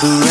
The